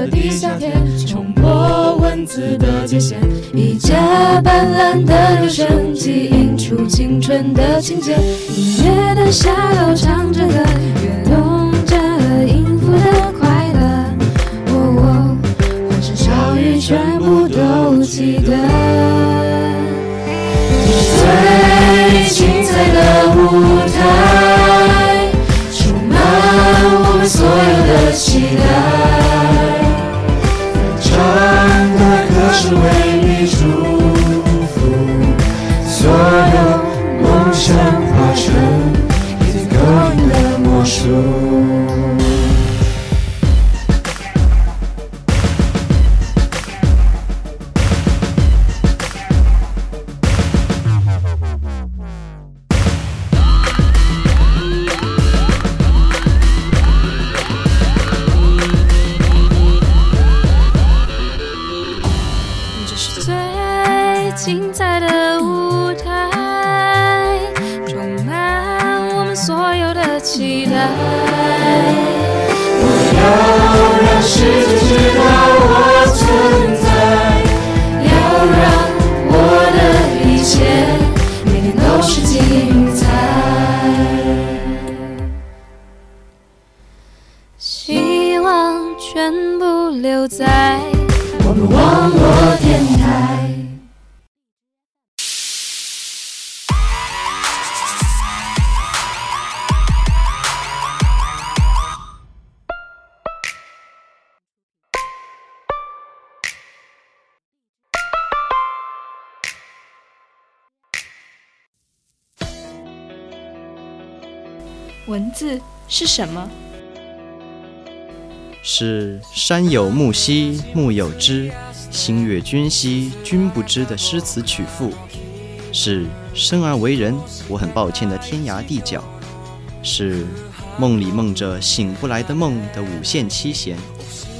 的地下铁，冲破文字的界限，一架斑斓的留声机映出青春的情节，音乐的下楼唱着歌，为你祝福，所有梦想化成一滴勾引的魔术。文字是什么？是山有木兮木有枝，心悦君兮君不知的诗词曲赋，是生而为人我很抱歉的天涯地角，是梦里梦着醒不来的梦的五线七弦，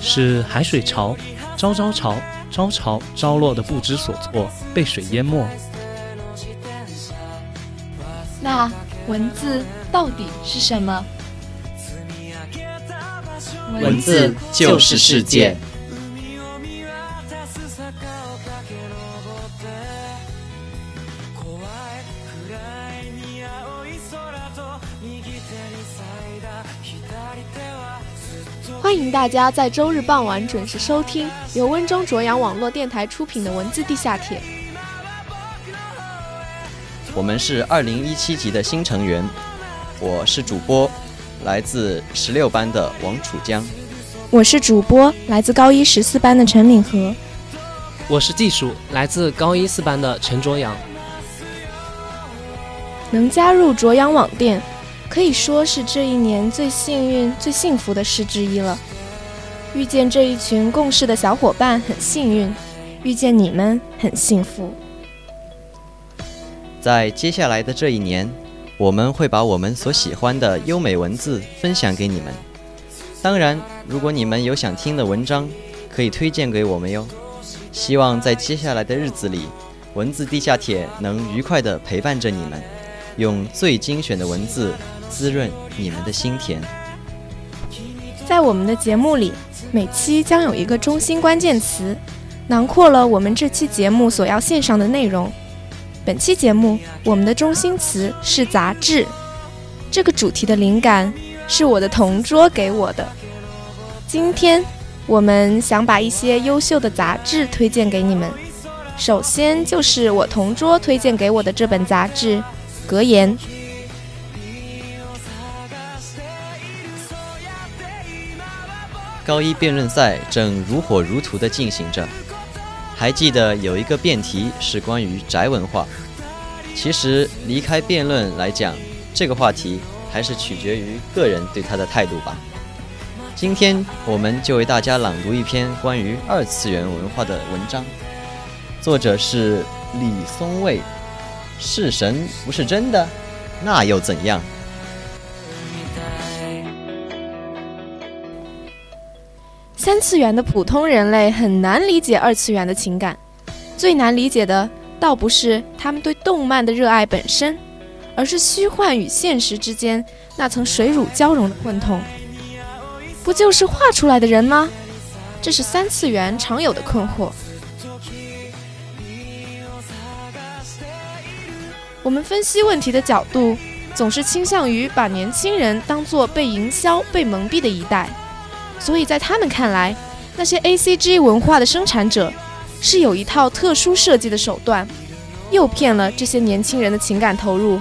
是海水潮，朝朝潮，朝潮朝落的不知所措，被水淹没。那文字到底是什么？文字就是世界。欢迎大家在周日傍晚准时收听由温州卓阳网络电台出品的《文字地下铁》。我们是二零一七级的新成员，我是主播，来自十六班的王楚江。我是主播，来自高一十四班的陈敏和。我是技术，来自高一四班的陈卓阳。能加入卓阳网店，可以说是这一年最幸运、最幸福的事之一了。遇见这一群共事的小伙伴很幸运，遇见你们很幸福。在接下来的这一年，我们会把我们所喜欢的优美文字分享给你们。当然，如果你们有想听的文章，可以推荐给我们哟。希望在接下来的日子里，文字地下铁能愉快地陪伴着你们，用最精选的文字滋润你们的心田。在我们的节目里，每期将有一个中心关键词，囊括了我们这期节目所要献上的内容。本期节目，我们的中心词是杂志。这个主题的灵感是我的同桌给我的。今天，我们想把一些优秀的杂志推荐给你们。首先就是我同桌推荐给我的这本杂志《格言》。高一辩论赛正如火如荼地进行着。还记得有一个辩题是关于宅文化。其实离开辩论来讲，这个话题还是取决于个人对它的态度吧。今天我们就为大家朗读一篇关于二次元文化的文章，作者是李松蔚。是神不是真的，那又怎样？三次元的普通人类很难理解二次元的情感，最难理解的倒不是他们对动漫的热爱本身，而是虚幻与现实之间那层水乳交融的混同。不就是画出来的人吗？这是三次元常有的困惑。我们分析问题的角度，总是倾向于把年轻人当作被营销、被蒙蔽的一代，所以在他们看来，那些 A C G 文化的生产者是有一套特殊设计的手段，诱骗了这些年轻人的情感投入。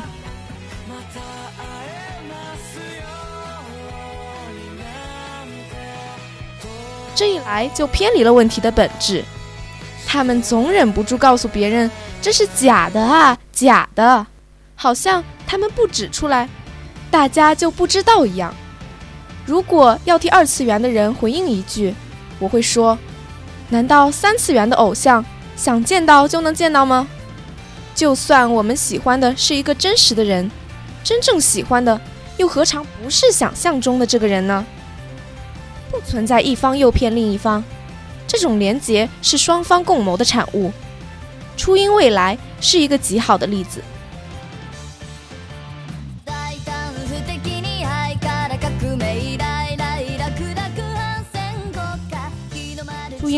这一来就偏离了问题的本质，他们总忍不住告诉别人这是假的啊，假的，好像他们不指出来，大家就不知道一样。如果要替二次元的人回应一句，我会说：难道三次元的偶像想见到就能见到吗？就算我们喜欢的是一个真实的人，真正喜欢的又何尝不是想象中的这个人呢？不存在一方诱骗另一方，这种连结是双方共谋的产物。初音未来是一个极好的例子。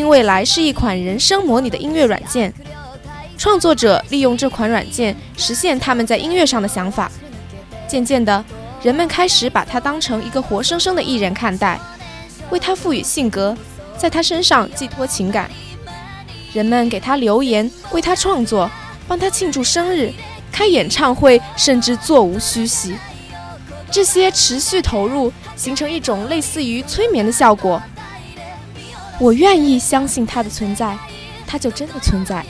未来是一款人声模拟的音乐软件，创作者利用这款软件实现他们在音乐上的想法。渐渐的，人们开始把它当成一个活生生的艺人看待。为他赋予性格，在他身上寄托情感。人们给他留言，为他创作，帮他庆祝生日，开演唱会，甚至座无虚席。这些持续投入，形成一种类似于催眠的效果。我愿意相信它的存在，它就真的存在。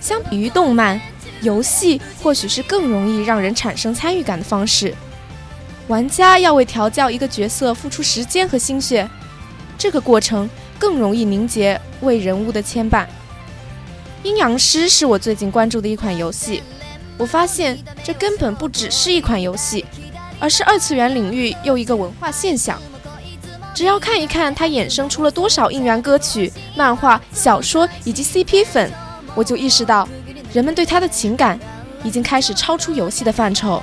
相比于动漫。游戏或许是更容易让人产生参与感的方式。玩家要为调教一个角色付出时间和心血，这个过程更容易凝结为人物的牵绊。阴阳师是我最近关注的一款游戏，我发现这根本不只是一款游戏，而是二次元领域又一个文化现象。只要看一看它衍生出了多少应援歌曲、漫画、小说以及 CP 粉，我就意识到。人们对他的情感已经开始超出游戏的范畴，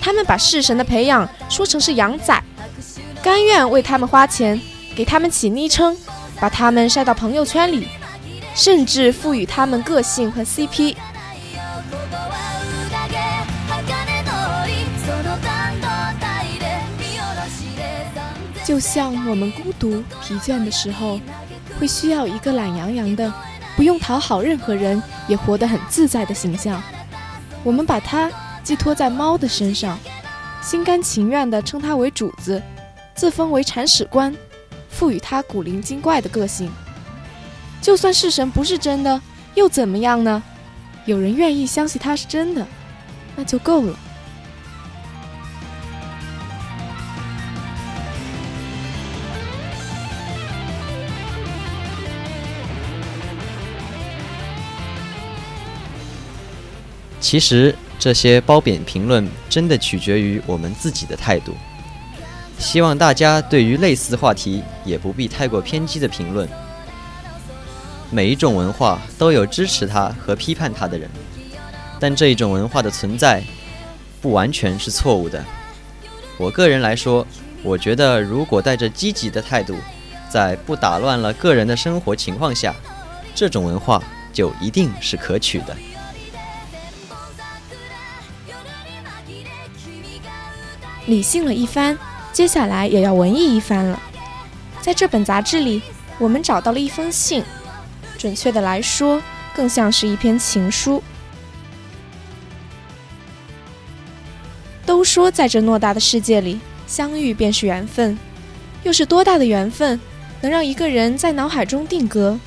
他们把式神的培养说成是养仔，甘愿为他们花钱，给他们起昵称，把他们晒到朋友圈里，甚至赋予他们个性和 CP。就像我们孤独疲倦的时候，会需要一个懒洋洋的。不用讨好任何人，也活得很自在的形象，我们把它寄托在猫的身上，心甘情愿地称它为主子，自封为铲屎官，赋予它古灵精怪的个性。就算是神不是真的，又怎么样呢？有人愿意相信它是真的，那就够了。其实这些褒贬评论真的取决于我们自己的态度。希望大家对于类似话题也不必太过偏激的评论。每一种文化都有支持它和批判它的人，但这一种文化的存在不完全是错误的。我个人来说，我觉得如果带着积极的态度，在不打乱了个人的生活情况下，这种文化就一定是可取的。理性了一番，接下来也要文艺一番了。在这本杂志里，我们找到了一封信，准确的来说，更像是一篇情书。都说在这偌大的世界里，相遇便是缘分，又是多大的缘分，能让一个人在脑海中定格？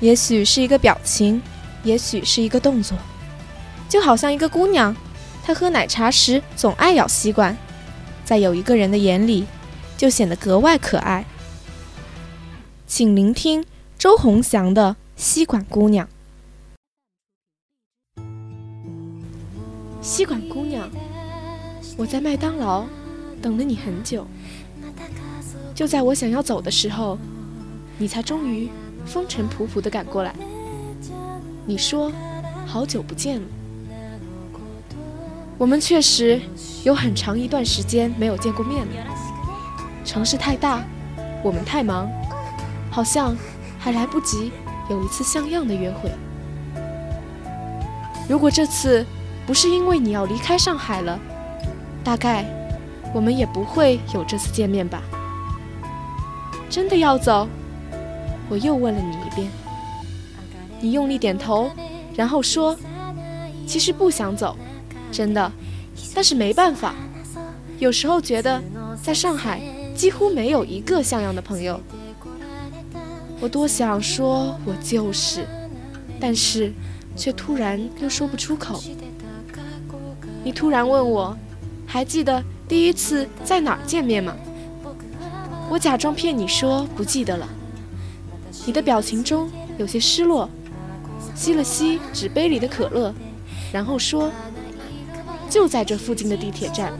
也许是一个表情，也许是一个动作，就好像一个姑娘，她喝奶茶时总爱咬吸管。在有一个人的眼里，就显得格外可爱。请聆听周鸿祥的《吸管姑娘》。吸管姑娘，我在麦当劳等了你很久，就在我想要走的时候，你才终于风尘仆仆的赶过来。你说：“好久不见了。”我们确实有很长一段时间没有见过面了。城市太大，我们太忙，好像还来不及有一次像样的约会。如果这次不是因为你要离开上海了，大概我们也不会有这次见面吧。真的要走？我又问了你一遍。你用力点头，然后说：“其实不想走，真的，但是没办法。有时候觉得在上海几乎没有一个像样的朋友。”我多想说我就是，但是却突然又说不出口。你突然问我，还记得第一次在哪儿见面吗？我假装骗你说不记得了。你的表情中有些失落。吸了吸纸杯里的可乐，然后说：“就在这附近的地铁站。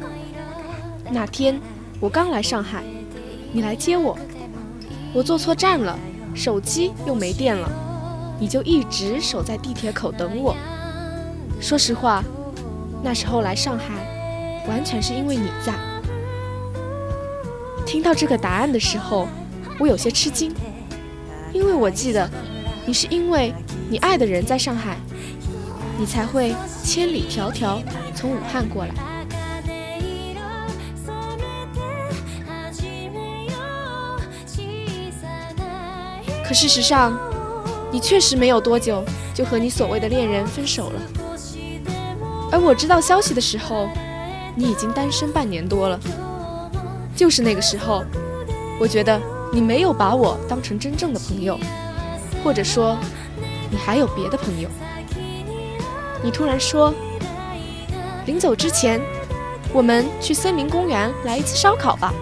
那天我刚来上海，你来接我，我坐错站了，手机又没电了，你就一直守在地铁口等我。说实话，那时候来上海，完全是因为你在。”听到这个答案的时候，我有些吃惊，因为我记得你是因为。你爱的人在上海，你才会千里迢迢从武汉过来。可事实上，你确实没有多久就和你所谓的恋人分手了。而我知道消息的时候，你已经单身半年多了。就是那个时候，我觉得你没有把我当成真正的朋友，或者说。你还有别的朋友？你突然说，临走之前，我们去森林公园来一次烧烤吧。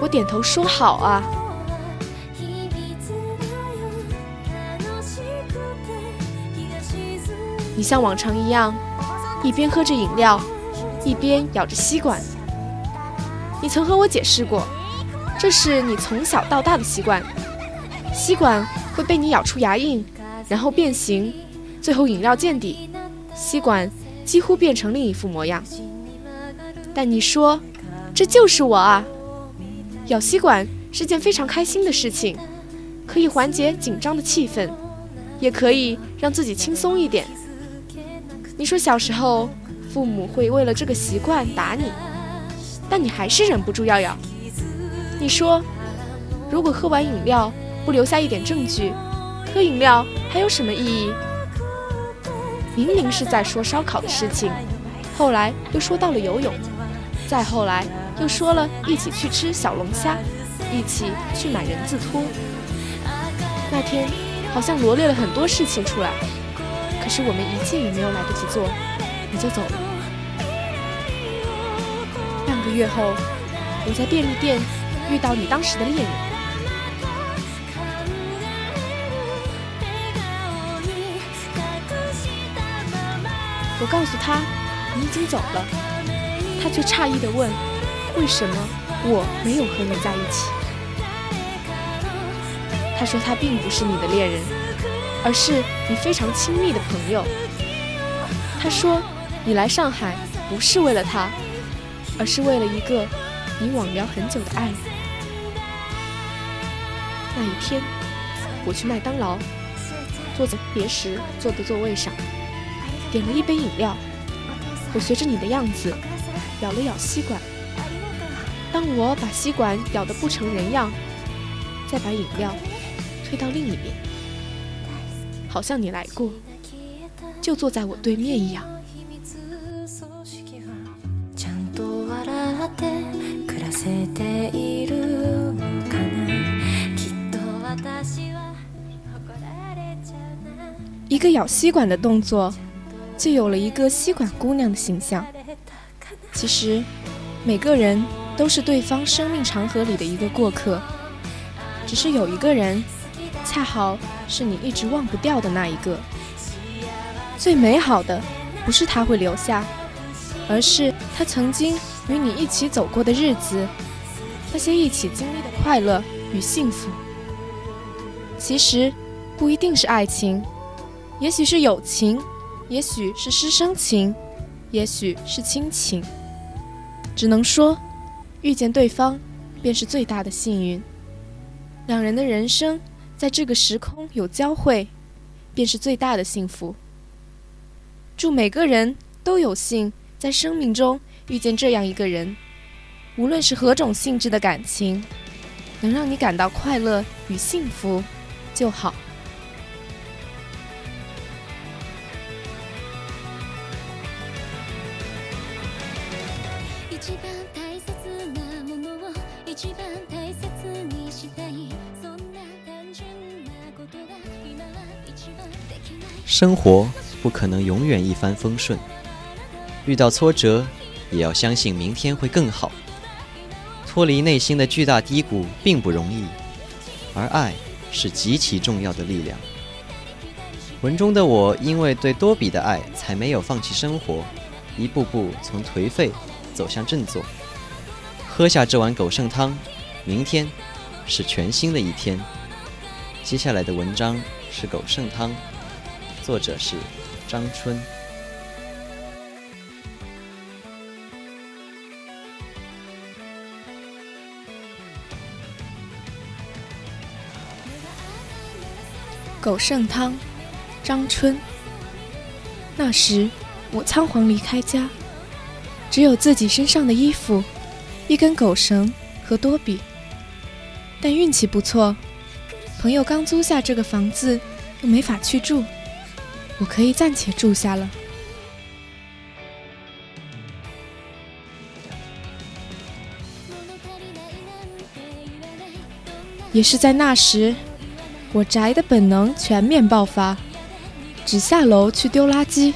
我点头说好啊。你像往常一样，一边喝着饮料，一边咬着吸管。你曾和我解释过，这是你从小到大的习惯，吸管。会被你咬出牙印，然后变形，最后饮料见底，吸管几乎变成另一副模样。但你说，这就是我啊！咬吸管是件非常开心的事情，可以缓解紧张的气氛，也可以让自己轻松一点。你说小时候父母会为了这个习惯打你，但你还是忍不住要咬。你说，如果喝完饮料。不留下一点证据，喝饮料还有什么意义？明明是在说烧烤的事情，后来又说到了游泳，再后来又说了一起去吃小龙虾，一起去买人字拖。那天好像罗列了很多事情出来，可是我们一件也没有来得及做，你就走了。半个月后，我在便利店遇到你当时的恋人。我告诉他你已经走了，他却诧异地问：“为什么我没有和你在一起？”他说他并不是你的恋人，而是你非常亲密的朋友。他说你来上海不是为了他，而是为了一个你网聊很久的爱人。那一天，我去麦当劳，坐在别时坐的座位上。点了一杯饮料，我学着你的样子咬了咬吸管。当我把吸管咬得不成人样，再把饮料推到另一边，好像你来过，就坐在我对面一样。一个咬吸管的动作。就有了一个吸管姑娘的形象。其实，每个人都是对方生命长河里的一个过客，只是有一个人，恰好是你一直忘不掉的那一个。最美好的，不是他会留下，而是他曾经与你一起走过的日子，那些一起经历的快乐与幸福。其实，不一定是爱情，也许是友情。也许是师生情，也许是亲情。只能说，遇见对方便是最大的幸运。两人的人生在这个时空有交汇，便是最大的幸福。祝每个人都有幸在生命中遇见这样一个人，无论是何种性质的感情，能让你感到快乐与幸福就好。生活不可能永远一帆风顺，遇到挫折，也要相信明天会更好。脱离内心的巨大低谷并不容易，而爱是极其重要的力量。文中的我因为对多比的爱，才没有放弃生活，一步步从颓废走向振作。喝下这碗狗剩汤，明天是全新的一天。接下来的文章是狗剩汤。作者是张春。狗剩汤，张春。那时我仓皇离开家，只有自己身上的衣服、一根狗绳和多比。但运气不错，朋友刚租下这个房子，又没法去住。我可以暂且住下了。也是在那时，我宅的本能全面爆发，只下楼去丢垃圾，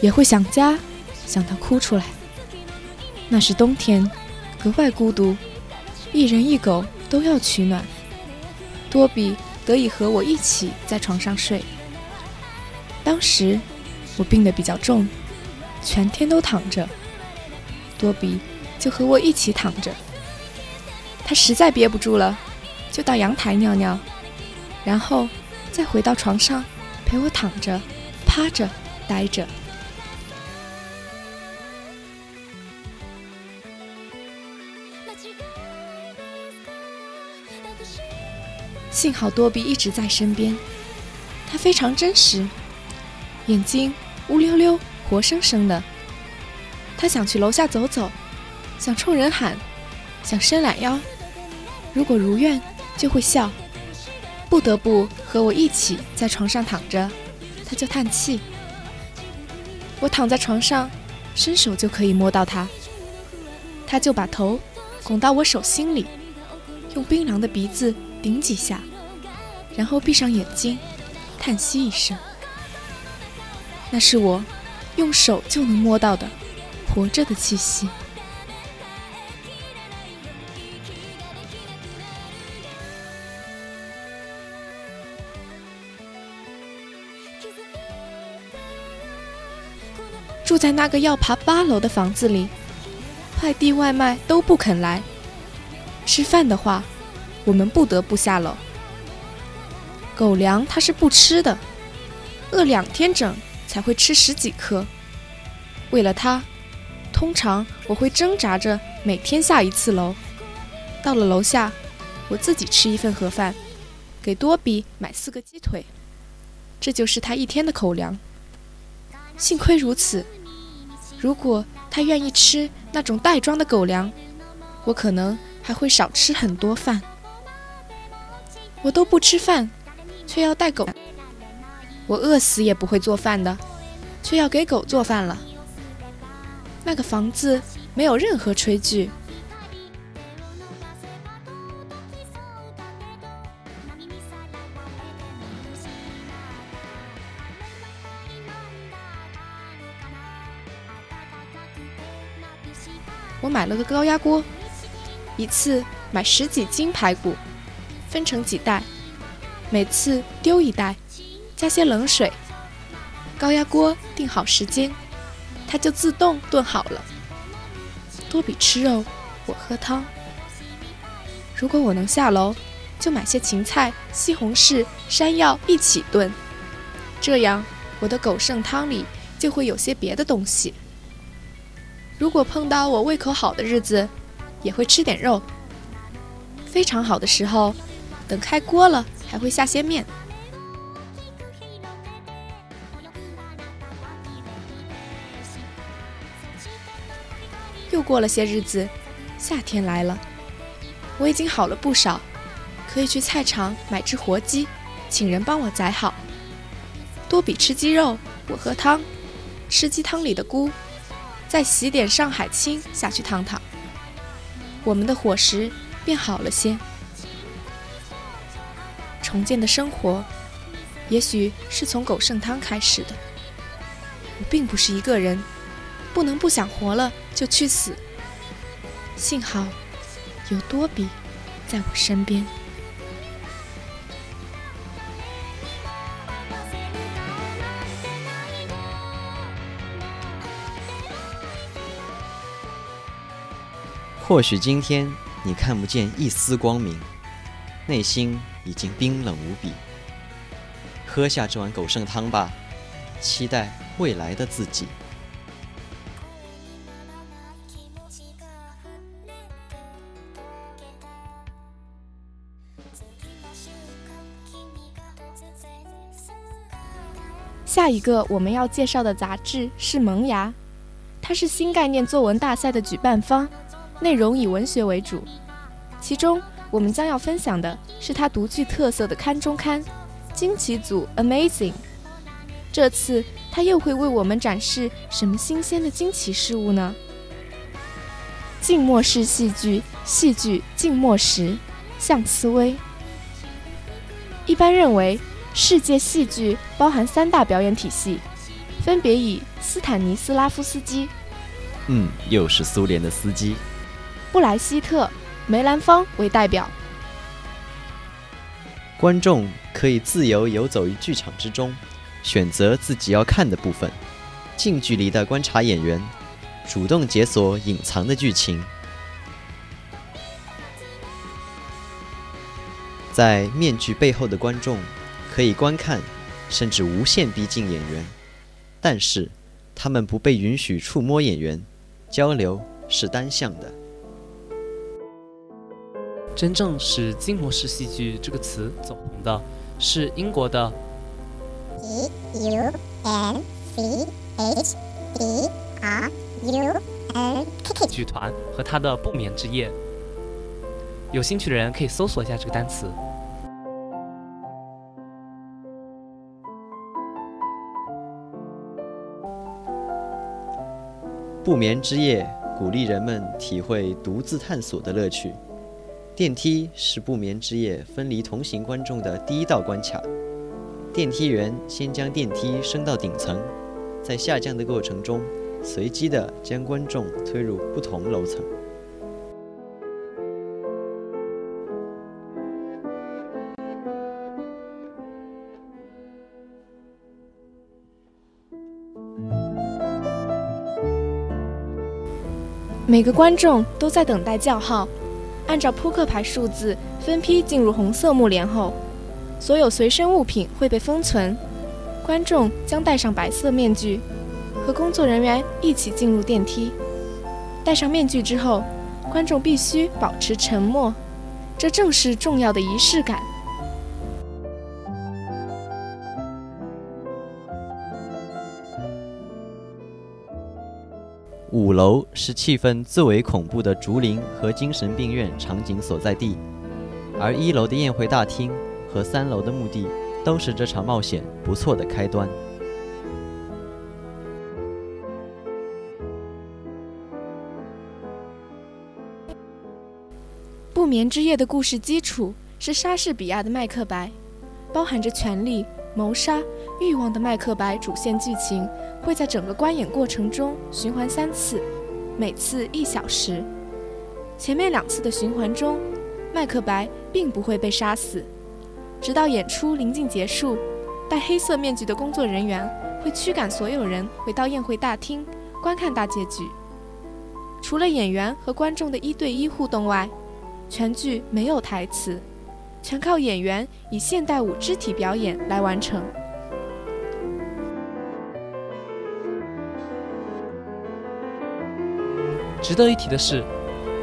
也会想家，想到哭出来。那是冬天，格外孤独，一人一狗都要取暖，多比得以和我一起在床上睡。当时我病得比较重，全天都躺着。多比就和我一起躺着。他实在憋不住了，就到阳台尿尿，然后再回到床上陪我躺着、趴着、待着。幸好多比一直在身边，他非常真实。眼睛乌溜溜、活生生的。他想去楼下走走，想冲人喊，想伸懒腰。如果如愿，就会笑。不得不和我一起在床上躺着，他就叹气。我躺在床上，伸手就可以摸到他，他就把头拱到我手心里，用冰凉的鼻子顶几下，然后闭上眼睛，叹息一声。那是我用手就能摸到的活着的气息。住在那个要爬八楼的房子里，快递外卖都不肯来。吃饭的话，我们不得不下楼。狗粮它是不吃的，饿两天整。才会吃十几颗。为了它，通常我会挣扎着每天下一次楼。到了楼下，我自己吃一份盒饭，给多比买四个鸡腿，这就是他一天的口粮。幸亏如此，如果他愿意吃那种袋装的狗粮，我可能还会少吃很多饭。我都不吃饭，却要带狗。我饿死也不会做饭的，却要给狗做饭了。那个房子没有任何炊具。我买了个高压锅，一次买十几斤排骨，分成几袋，每次丢一袋。加些冷水，高压锅定好时间，它就自动炖好了。多比吃肉，我喝汤。如果我能下楼，就买些芹菜、西红柿、山药一起炖，这样我的狗剩汤里就会有些别的东西。如果碰到我胃口好的日子，也会吃点肉。非常好的时候，等开锅了还会下些面。过了些日子，夏天来了，我已经好了不少，可以去菜场买只活鸡，请人帮我宰好。多比吃鸡肉，我喝汤，吃鸡汤里的菇，再洗点上海青下去烫烫，我们的伙食变好了些。重建的生活，也许是从狗剩汤开始的。我并不是一个人，不能不想活了就去死。幸好有多比在我身边。或许今天你看不见一丝光明，内心已经冰冷无比。喝下这碗狗剩汤吧，期待未来的自己。下一个我们要介绍的杂志是《萌芽》，它是新概念作文大赛的举办方，内容以文学为主。其中我们将要分享的是它独具特色的刊中刊——惊奇组 Amazing。这次它又会为我们展示什么新鲜的惊奇事物呢？静默式戏剧，戏剧静默时，向思威。一般认为。世界戏剧包含三大表演体系，分别以斯坦尼斯拉夫斯基，嗯，又是苏联的司机，布莱希特、梅兰芳为代表。观众可以自由游走于剧场之中，选择自己要看的部分，近距离的观察演员，主动解锁隐藏的剧情。在面具背后的观众。可以观看，甚至无限逼近演员，但是他们不被允许触摸演员，交流是单向的。真正使“静默式戏剧”这个词走红的，是英国的 E U N C H E R U N K 剧团和他的《不眠之夜》。有兴趣的人可以搜索一下这个单词。不眠之夜鼓励人们体会独自探索的乐趣。电梯是不眠之夜分离同行观众的第一道关卡。电梯员先将电梯升到顶层，在下降的过程中，随机的将观众推入不同楼层。每个观众都在等待叫号，按照扑克牌数字分批进入红色幕帘后，所有随身物品会被封存。观众将戴上白色面具，和工作人员一起进入电梯。戴上面具之后，观众必须保持沉默，这正是重要的仪式感。五楼是气氛最为恐怖的竹林和精神病院场景所在地，而一楼的宴会大厅和三楼的墓地都是这场冒险不错的开端。不眠之夜的故事基础是莎士比亚的《麦克白》，包含着权力、谋杀、欲望的麦克白主线剧情。会在整个观演过程中循环三次，每次一小时。前面两次的循环中，麦克白并不会被杀死，直到演出临近结束，戴黑色面具的工作人员会驱赶所有人回到宴会大厅观看大结局。除了演员和观众的一对一互动外，全剧没有台词，全靠演员以现代舞肢体表演来完成。值得一提的是，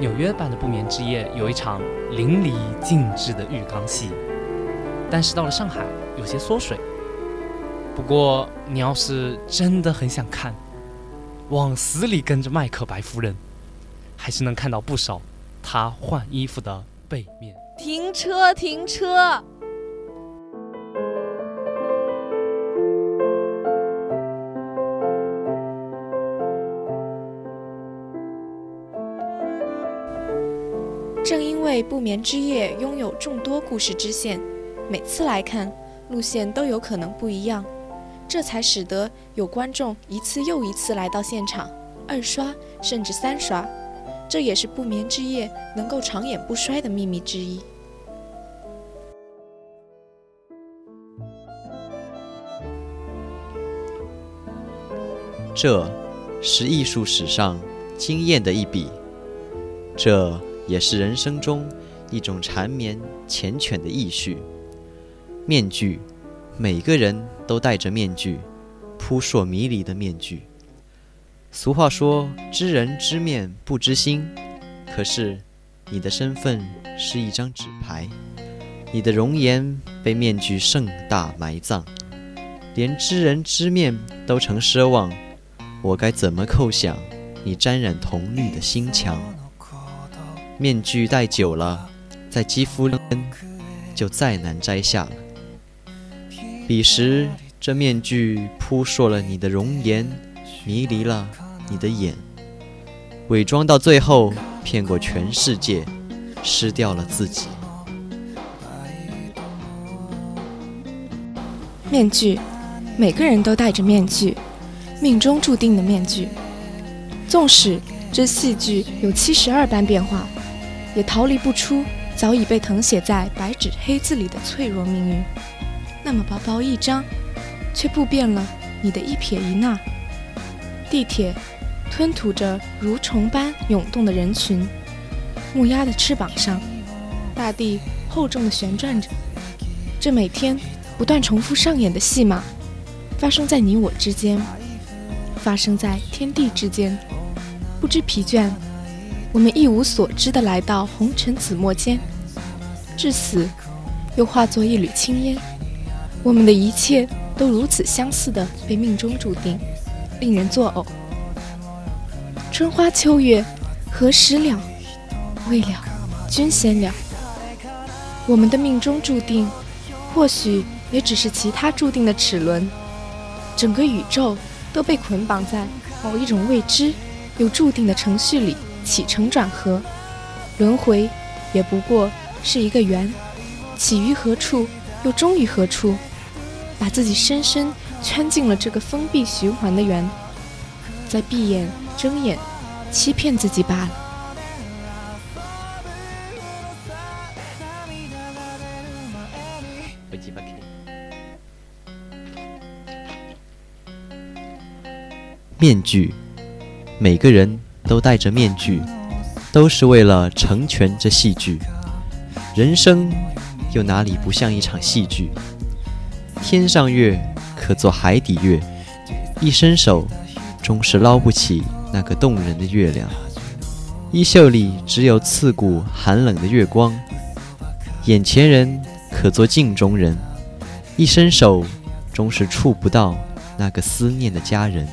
纽约版的《不眠之夜》有一场淋漓尽致的浴缸戏，但是到了上海有些缩水。不过你要是真的很想看，往死里跟着麦克白夫人，还是能看到不少她换衣服的背面。停车，停车！《不眠之夜》拥有众多故事支线，每次来看路线都有可能不一样，这才使得有观众一次又一次来到现场，二刷甚至三刷。这也是《不眠之夜》能够长演不衰的秘密之一。这是艺术史上惊艳的一笔，这也是人生中一种缠绵缱绻的意绪。面具，每个人都戴着面具，扑朔迷离的面具。俗话说：“知人知面不知心。”可是，你的身份是一张纸牌，你的容颜被面具盛大埋葬，连知人知面都成奢望。我该怎么叩响你沾染铜绿的心墙？面具戴久了，在肌肤间就再难摘下了。彼时，这面具扑朔了你的容颜，迷离了你的眼，伪装到最后，骗过全世界，失掉了自己。面具，每个人都戴着面具。命中注定的面具，纵使这戏剧有七十二般变化，也逃离不出早已被誊写在白纸黑字里的脆弱命运。那么薄薄一张，却布遍了你的一撇一捺。地铁吞吐着蠕虫般涌动的人群，木鸭的翅膀上，大地厚重的旋转着。这每天不断重复上演的戏码，发生在你我之间。发生在天地之间，不知疲倦，我们一无所知地来到红尘紫陌间，至死又化作一缕青烟。我们的一切都如此相似的被命中注定，令人作呕。春花秋月，何时了？未了，君先了。我们的命中注定，或许也只是其他注定的齿轮。整个宇宙。都被捆绑在某一种未知又注定的程序里起承转合，轮回也不过是一个圆，起于何处又终于何处，把自己深深圈进了这个封闭循环的圆，在闭眼睁眼欺骗自己罢了。面具，每个人都戴着面具，都是为了成全这戏剧。人生又哪里不像一场戏剧？天上月可做海底月，一伸手终是捞不起那个动人的月亮。衣袖里只有刺骨寒冷的月光，眼前人可做镜中人，一伸手终是触不到那个思念的佳人。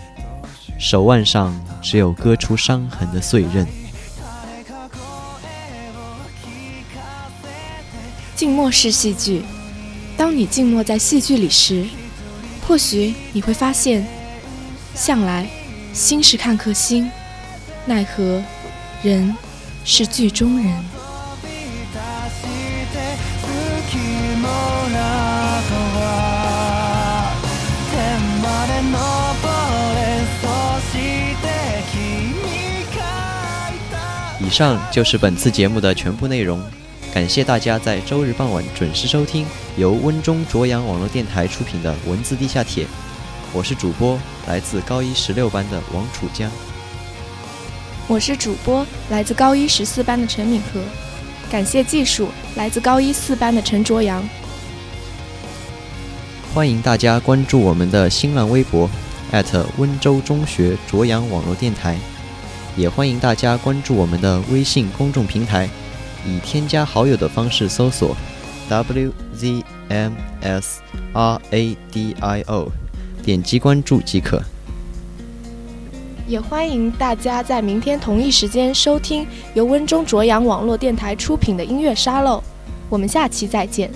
手腕上只有割出伤痕的碎刃。静默是戏剧，当你静默在戏剧里时，或许你会发现，向来心是看客心，奈何人是剧中人。以上就是本次节目的全部内容，感谢大家在周日傍晚准时收听由温中卓阳网络电台出品的文字地下铁。我是主播来自高一十六班的王楚江。我是主播来自高一十四班的陈敏和。感谢技术来自高一四班的陈卓阳。欢迎大家关注我们的新浪微博温州中学卓阳网络电台。也欢迎大家关注我们的微信公众平台，以添加好友的方式搜索 WZMSRADIO，点击关注即可。也欢迎大家在明天同一时间收听由温中卓阳网络电台出品的音乐沙漏。我们下期再见。